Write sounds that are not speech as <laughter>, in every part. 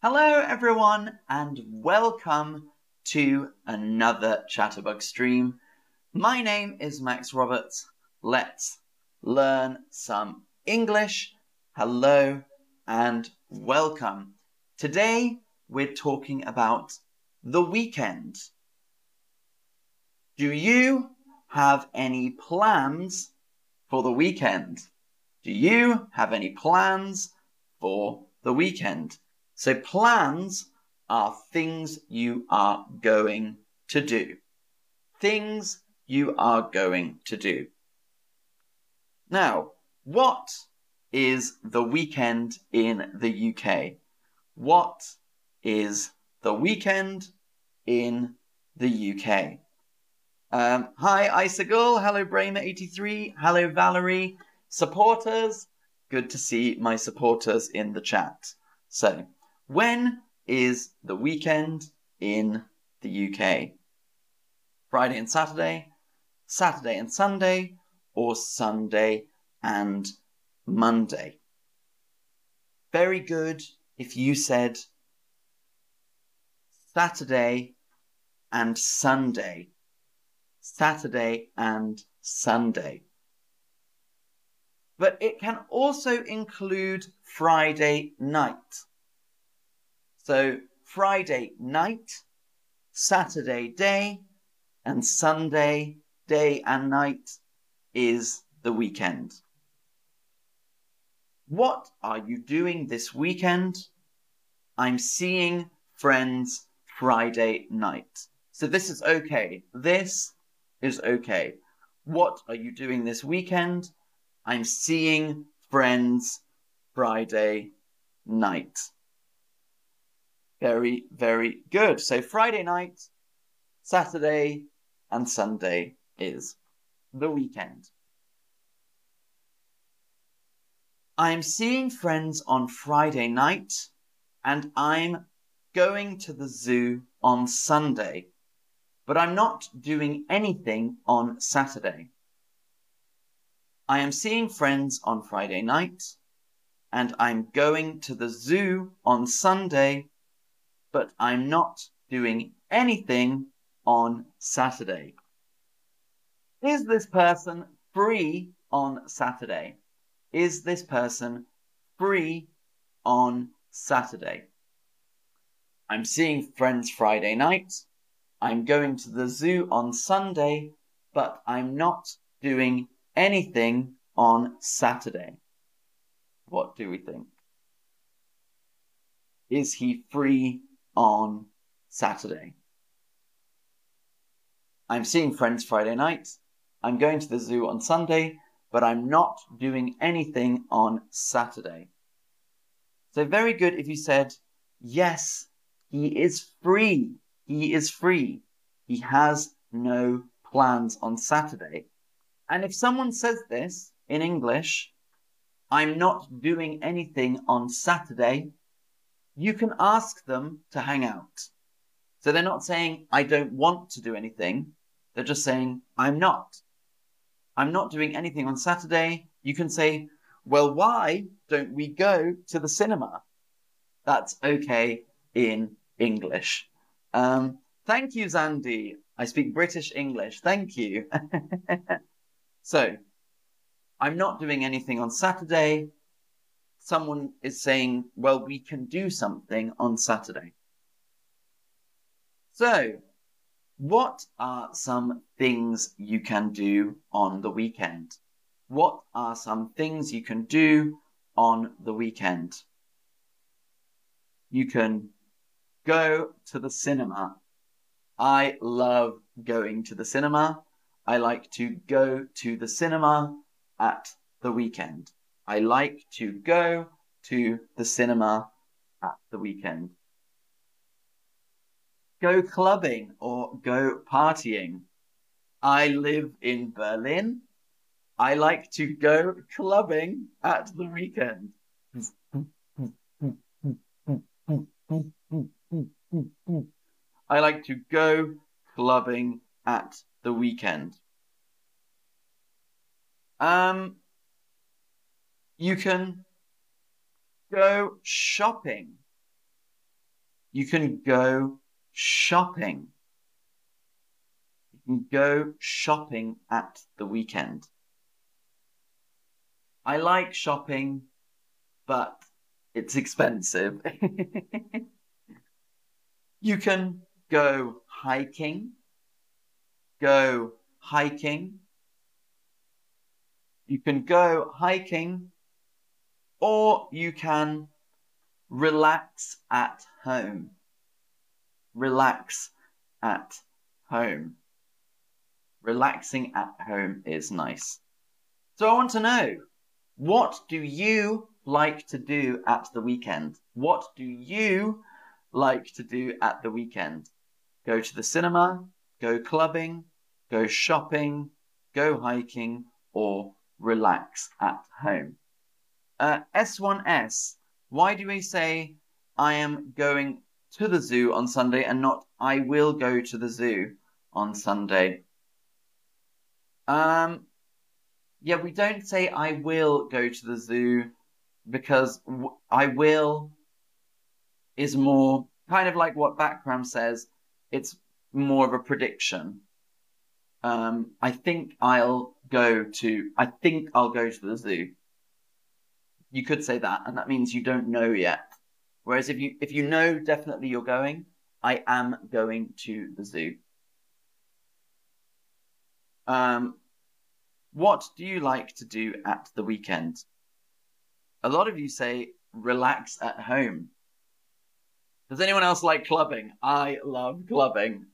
Hello, everyone, and welcome to another Chatterbug stream. My name is Max Roberts. Let's learn some English. Hello and welcome. Today we're talking about the weekend. Do you have any plans for the weekend? Do you have any plans for the weekend? So plans are things you are going to do. Things you are going to do. Now, what is the weekend in the UK? What is the weekend in the UK? Um, hi, Icicle. Hello, Bramer83. Hello, Valerie. Supporters. Good to see my supporters in the chat. So, when is the weekend in the UK? Friday and Saturday, Saturday and Sunday, or Sunday and Monday? Very good if you said Saturday and Sunday. Saturday and Sunday. But it can also include Friday night. So Friday night, Saturday day, and Sunday day and night is the weekend. What are you doing this weekend? I'm seeing friends Friday night. So this is okay. This is okay. What are you doing this weekend? I'm seeing friends Friday night. Very, very good. So Friday night, Saturday, and Sunday is the weekend. I'm seeing friends on Friday night, and I'm going to the zoo on Sunday, but I'm not doing anything on Saturday. I am seeing friends on Friday night, and I'm going to the zoo on Sunday, but I'm not doing anything on Saturday. Is this person free on Saturday? Is this person free on Saturday? I'm seeing friends Friday night. I'm going to the zoo on Sunday, but I'm not doing anything on Saturday. What do we think? Is he free on Saturday. I'm seeing friends Friday night. I'm going to the zoo on Sunday, but I'm not doing anything on Saturday. So, very good if you said, yes, he is free. He is free. He has no plans on Saturday. And if someone says this in English, I'm not doing anything on Saturday, you can ask them to hang out. So they're not saying, I don't want to do anything. They're just saying, I'm not. I'm not doing anything on Saturday. You can say, well, why don't we go to the cinema? That's okay in English. Um, thank you, Zandy. I speak British English. Thank you. <laughs> so, I'm not doing anything on Saturday someone is saying, well, we can do something on Saturday. So, what are some things you can do on the weekend? What are some things you can do on the weekend? You can go to the cinema. I love going to the cinema. I like to go to the cinema at the weekend. I like to go to the cinema at the weekend. Go clubbing or go partying. I live in Berlin. I like to go clubbing at the weekend. I like to go clubbing at the weekend. Um, you can go shopping. You can go shopping. You can go shopping at the weekend. I like shopping, but it's expensive. <laughs> you can go hiking. Go hiking. You can go hiking or you can relax at home. Relax at home. Relaxing at home is nice. So I want to know, what do you like to do at the weekend? What do you like to do at the weekend? Go to the cinema, go clubbing, go shopping, go hiking, or relax at home. Uh, S1S, why do we say I am going to the zoo on Sunday and not I will go to the zoo on Sunday? Um, yeah, we don't say I will go to the zoo because I will is more kind of like what background says. It's more of a prediction. Um, I think I'll go to. I think I'll go to the zoo. You could say that, and that means you don't know yet. Whereas if you if you know definitely you're going, I am going to the zoo. Um, what do you like to do at the weekend? A lot of you say relax at home. Does anyone else like clubbing? I love clubbing.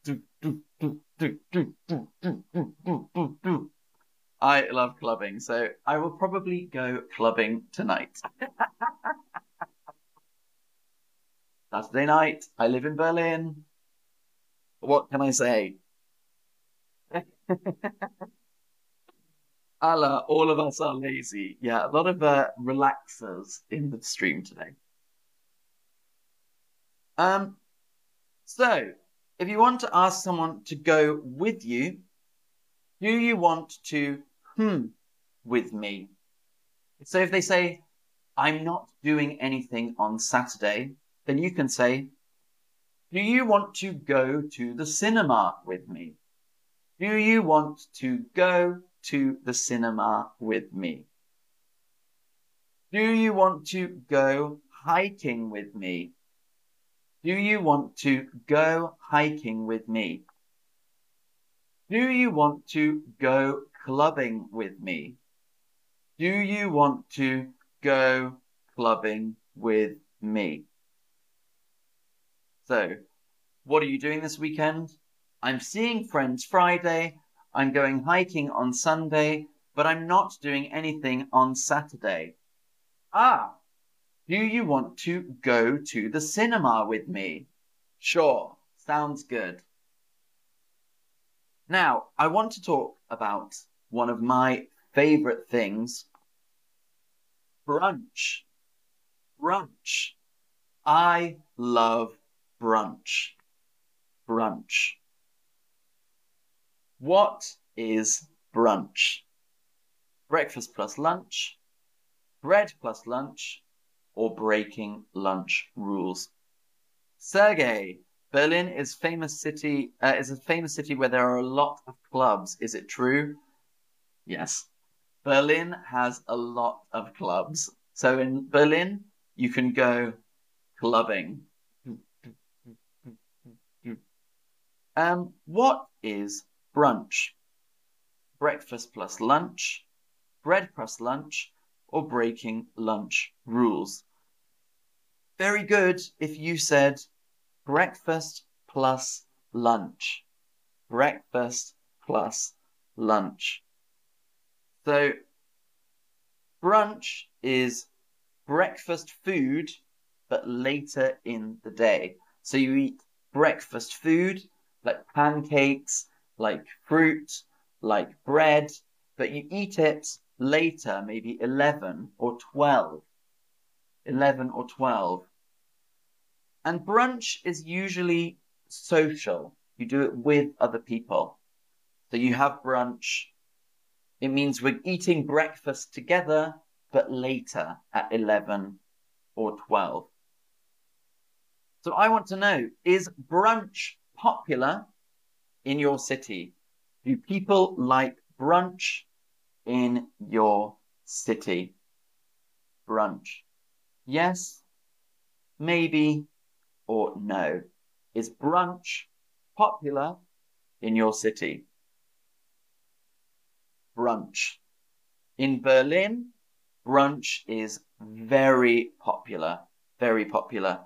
I love clubbing, so I will probably go clubbing tonight. <laughs> Saturday night, I live in Berlin. What can I say? <laughs> Allah, all of us are lazy. Yeah, a lot of uh, relaxers in the stream today. Um, so if you want to ask someone to go with you, do you want to hmm with me? So if they say, I'm not doing anything on Saturday, then you can say, Do you want to go to the cinema with me? Do you want to go to the cinema with me? Do you want to go hiking with me? Do you want to go hiking with me? Do you want to go clubbing with me? Do you want to go clubbing with me? So, what are you doing this weekend? I'm seeing friends Friday. I'm going hiking on Sunday, but I'm not doing anything on Saturday. Ah, do you want to go to the cinema with me? Sure, sounds good. Now, I want to talk about one of my favorite things brunch. Brunch. I love brunch. Brunch. What is brunch? Breakfast plus lunch, bread plus lunch, or breaking lunch rules. Sergey, Berlin is famous city uh, is a famous city where there are a lot of clubs. Is it true? Yes. Berlin has a lot of clubs. So in Berlin, you can go clubbing. Um, what is brunch? Breakfast plus lunch, bread plus lunch, or breaking lunch rules. Very good if you said breakfast plus lunch. Breakfast plus lunch. So, brunch is breakfast food, but later in the day. So, you eat breakfast food like pancakes, like fruit, like bread, but you eat it later, maybe 11 or 12. 11 or 12. And brunch is usually social. You do it with other people. So you have brunch. It means we're eating breakfast together, but later at 11 or 12. So I want to know, is brunch popular in your city? Do people like brunch in your city? Brunch. Yes, maybe, or no. Is brunch popular in your city? Brunch. In Berlin, brunch is very popular. Very popular.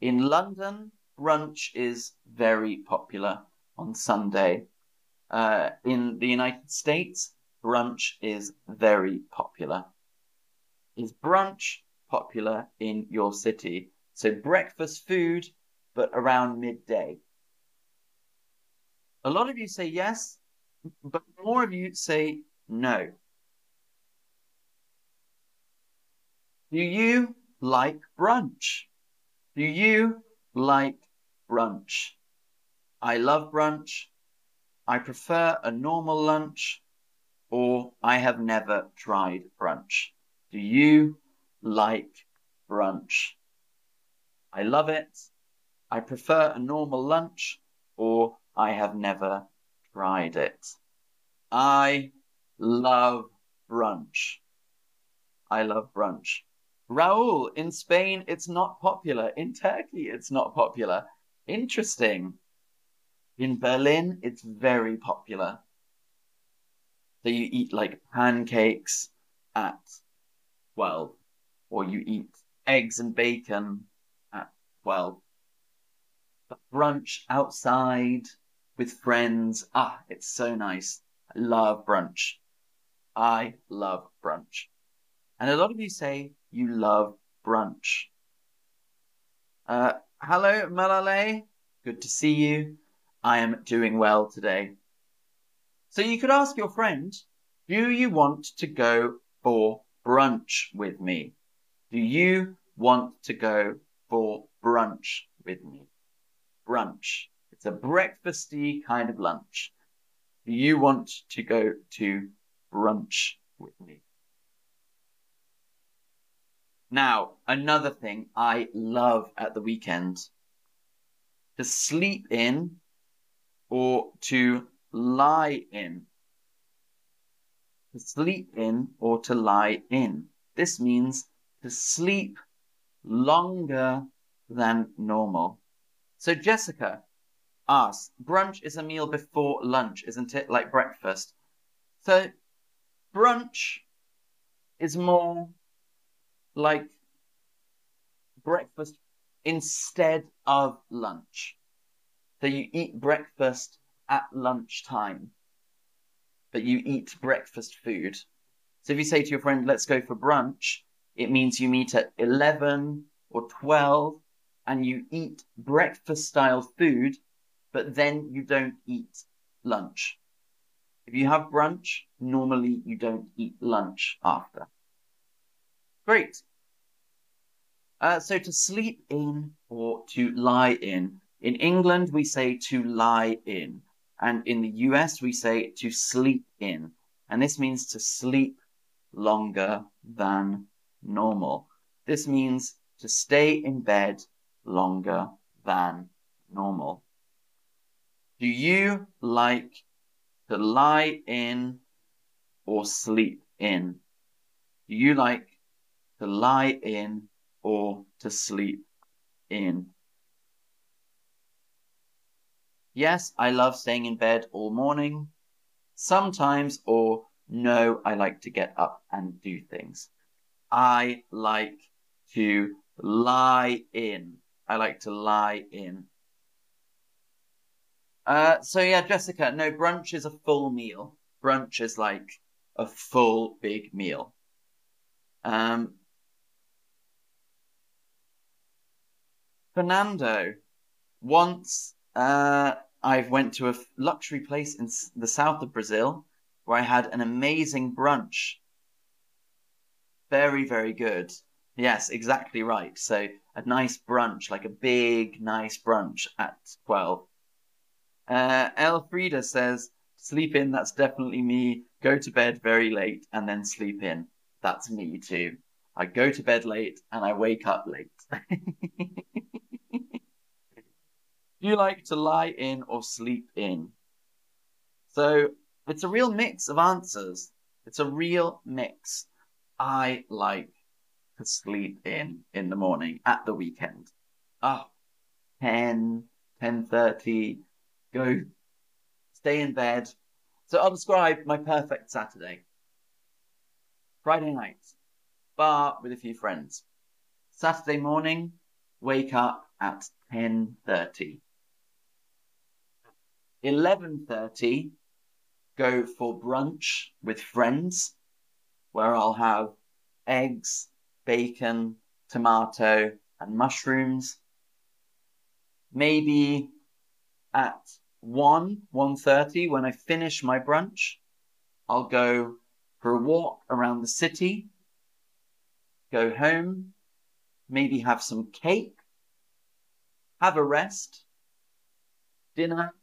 In London, brunch is very popular on Sunday. Uh, in the United States, brunch is very popular. Is brunch popular in your city? So breakfast food, but around midday. A lot of you say yes, but more of you say no. Do you like brunch? Do you like brunch? I love brunch. I prefer a normal lunch or I have never tried brunch. Do you like brunch? I love it. I prefer a normal lunch or I have never tried it. I love brunch. I love brunch. Raul, in Spain, it's not popular. In Turkey, it's not popular. Interesting. In Berlin, it's very popular. So you eat like pancakes at 12, or you eat eggs and bacon at 12. But brunch outside with friends, ah, it's so nice. I love brunch. I love brunch. And a lot of you say you love brunch. Uh, hello, Malale. Good to see you. I am doing well today. So you could ask your friend, do you want to go for brunch with me? Do you want to go for brunch with me? Brunch. It's a breakfasty kind of lunch. Do you want to go to brunch with me? Now, another thing I love at the weekend to sleep in or to lie in. To sleep in or to lie in. This means to sleep longer than normal. So Jessica asks, brunch is a meal before lunch, isn't it? Like breakfast. So brunch is more like breakfast instead of lunch. So you eat breakfast at lunchtime, but you eat breakfast food. So if you say to your friend, let's go for brunch, it means you meet at 11 or 12 and you eat breakfast style food, but then you don't eat lunch. If you have brunch, normally you don't eat lunch after. Great. Uh, so to sleep in or to lie in. In England, we say to lie in. And in the US, we say to sleep in. And this means to sleep longer than normal. This means to stay in bed longer than normal. Do you like to lie in or sleep in? Do you like to lie in or to sleep in. Yes, I love staying in bed all morning. Sometimes, or no, I like to get up and do things. I like to lie in. I like to lie in. Uh, so yeah, Jessica, no, brunch is a full meal. Brunch is like a full big meal. Um, Fernando, once uh, I went to a luxury place in the south of Brazil where I had an amazing brunch. Very, very good. Yes, exactly right. So a nice brunch, like a big, nice brunch at 12. Uh, Elfrida says, sleep in, that's definitely me. Go to bed very late and then sleep in. That's me too. I go to bed late and I wake up late. <laughs> Do you like to lie in or sleep in? So it's a real mix of answers. It's a real mix. I like to sleep in in the morning at the weekend. Oh, 10, 10.30, go stay in bed. So I'll describe my perfect Saturday. Friday night, bar with a few friends. Saturday morning, wake up at 10.30. 11.30, go for brunch with friends, where I'll have eggs, bacon, tomato, and mushrooms. Maybe at 1, 1.30, when I finish my brunch, I'll go for a walk around the city, go home, maybe have some cake, have a rest, dinner,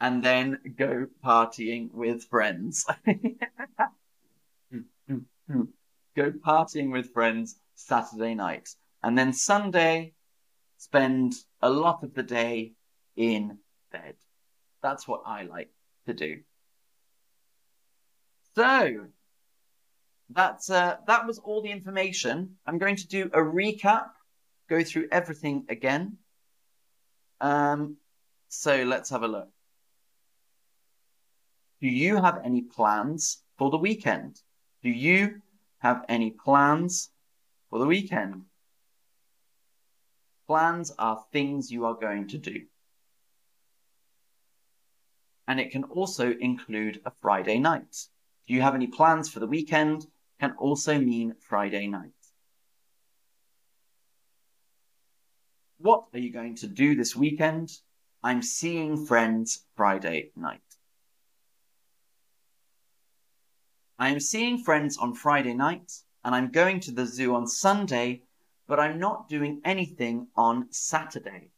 and then go partying with friends. <laughs> go partying with friends Saturday night. And then Sunday, spend a lot of the day in bed. That's what I like to do. So, that's uh, that was all the information. I'm going to do a recap, go through everything again. Um, so let's have a look. Do you have any plans for the weekend? Do you have any plans for the weekend? Plans are things you are going to do. And it can also include a Friday night. Do you have any plans for the weekend? Can also mean Friday night. What are you going to do this weekend? I'm seeing friends Friday night. I am seeing friends on Friday night, and I'm going to the zoo on Sunday, but I'm not doing anything on Saturday.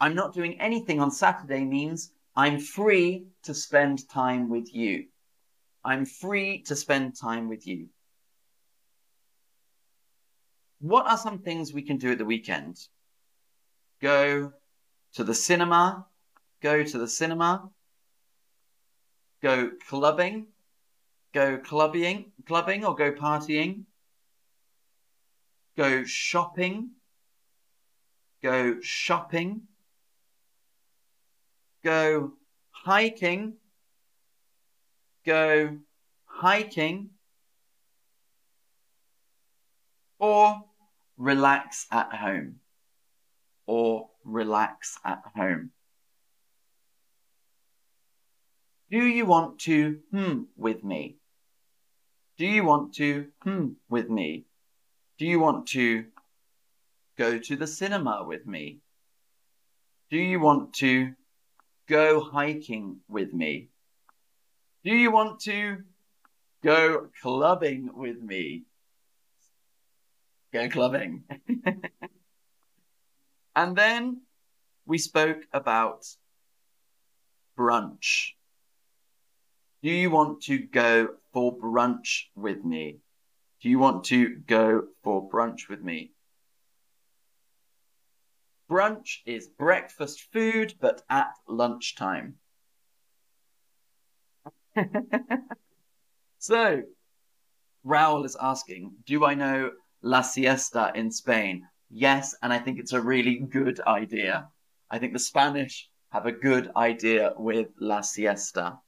I'm not doing anything on Saturday means I'm free to spend time with you. I'm free to spend time with you. What are some things we can do at the weekend? Go to the cinema, go to the cinema, go clubbing, go clubbing, clubbing or go partying, go shopping, go shopping, go hiking, go hiking, or relax at home, or relax at home. Do you want to hmm with me? Do you want to hmm with me? Do you want to go to the cinema with me? Do you want to go hiking with me? Do you want to go clubbing with me? Go clubbing. <laughs> and then we spoke about brunch. Do you want to go for brunch with me? Do you want to go for brunch with me? Brunch is breakfast food, but at lunchtime. <laughs> so, Raul is asking, do I know La Siesta in Spain? Yes, and I think it's a really good idea. I think the Spanish have a good idea with La Siesta.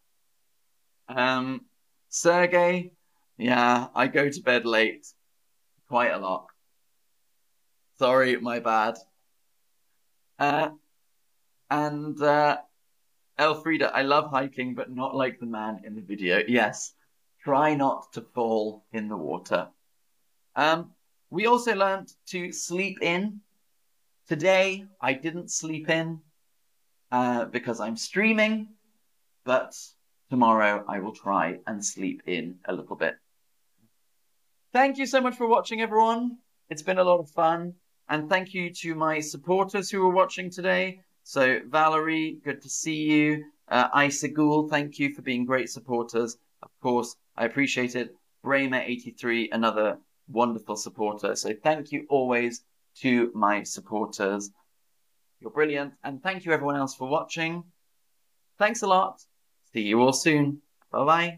Um, Sergey, yeah, I go to bed late quite a lot. Sorry, my bad. Uh, and uh, Elfrida, I love hiking, but not like the man in the video. Yes, try not to fall in the water. Um, we also learned to sleep in. Today, I didn't sleep in uh, because I'm streaming, but tomorrow I will try and sleep in a little bit. Thank you so much for watching, everyone. It's been a lot of fun. And thank you to my supporters who are watching today. So, Valerie, good to see you. Uh, Isa Ghoul, thank you for being great supporters. Of course, I appreciate it. Bramer83, another wonderful supporter. So, thank you always to my supporters. You're brilliant. And thank you everyone else for watching. Thanks a lot. See you all soon. Bye bye.